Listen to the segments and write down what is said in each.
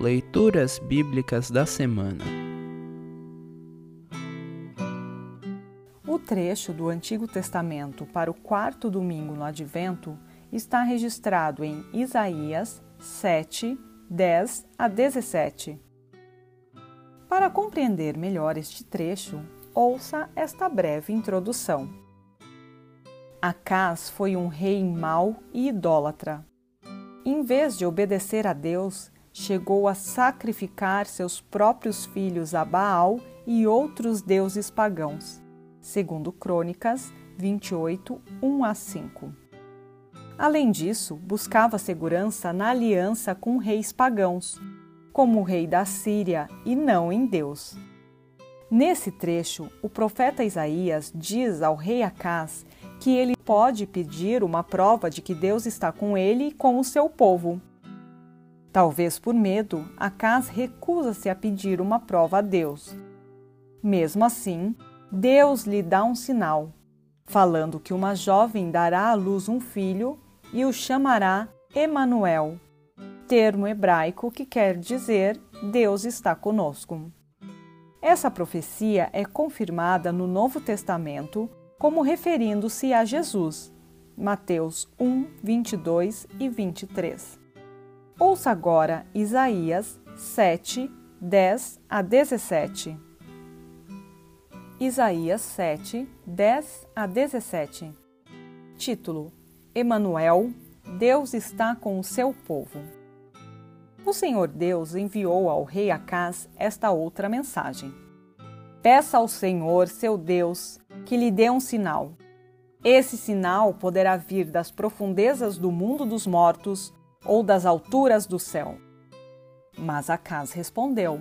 Leituras Bíblicas da Semana. O trecho do Antigo Testamento para o quarto domingo no Advento está registrado em Isaías 7, 10 a 17. Para compreender melhor este trecho, ouça esta breve introdução. Acás foi um rei mau e idólatra. Em vez de obedecer a Deus, chegou a sacrificar seus próprios filhos a Baal e outros deuses pagãos, segundo Crônicas 28, 1 a 5. Além disso, buscava segurança na aliança com reis pagãos, como o rei da Síria, e não em Deus. Nesse trecho, o profeta Isaías diz ao rei Acás que ele pode pedir uma prova de que Deus está com ele e com o seu povo. Talvez por medo, Acas recusa-se a pedir uma prova a Deus. Mesmo assim, Deus lhe dá um sinal, falando que uma jovem dará à luz um filho e o chamará Emanuel, termo hebraico que quer dizer Deus está conosco. Essa profecia é confirmada no Novo Testamento como referindo-se a Jesus. Mateus 1, 22 e 23. Ouça agora Isaías 7, 10 a 17. Isaías 7, 10 a 17. Título: Emanuel, Deus está com o seu povo. O Senhor Deus enviou ao rei Acás esta outra mensagem: Peça ao Senhor, seu Deus, que lhe dê um sinal. Esse sinal poderá vir das profundezas do mundo dos mortos ou das alturas do céu. Mas Acas respondeu: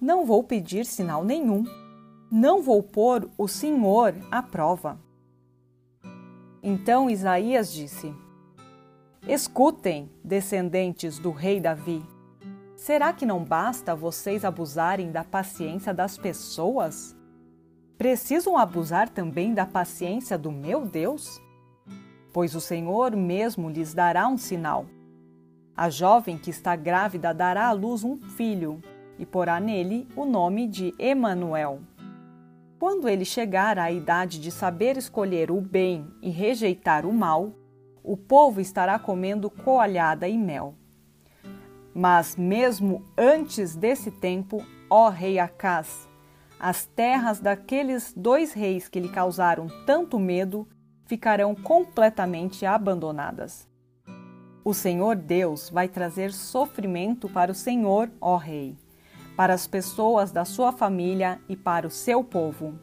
Não vou pedir sinal nenhum. Não vou pôr o Senhor à prova. Então Isaías disse: Escutem, descendentes do rei Davi. Será que não basta vocês abusarem da paciência das pessoas? Precisam abusar também da paciência do meu Deus? Pois o Senhor mesmo lhes dará um sinal. A jovem que está grávida dará à luz um filho e porá nele o nome de Emanuel. Quando ele chegar à idade de saber escolher o bem e rejeitar o mal, o povo estará comendo coalhada e mel. Mas mesmo antes desse tempo, ó rei Acás, as terras daqueles dois reis que lhe causaram tanto medo ficarão completamente abandonadas. O Senhor Deus vai trazer sofrimento para o Senhor, ó Rei, para as pessoas da sua família e para o seu povo.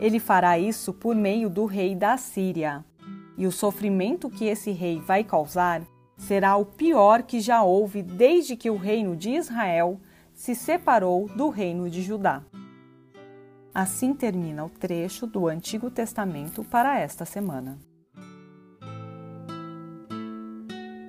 Ele fará isso por meio do rei da Síria. E o sofrimento que esse rei vai causar será o pior que já houve desde que o reino de Israel se separou do reino de Judá. Assim termina o trecho do Antigo Testamento para esta semana.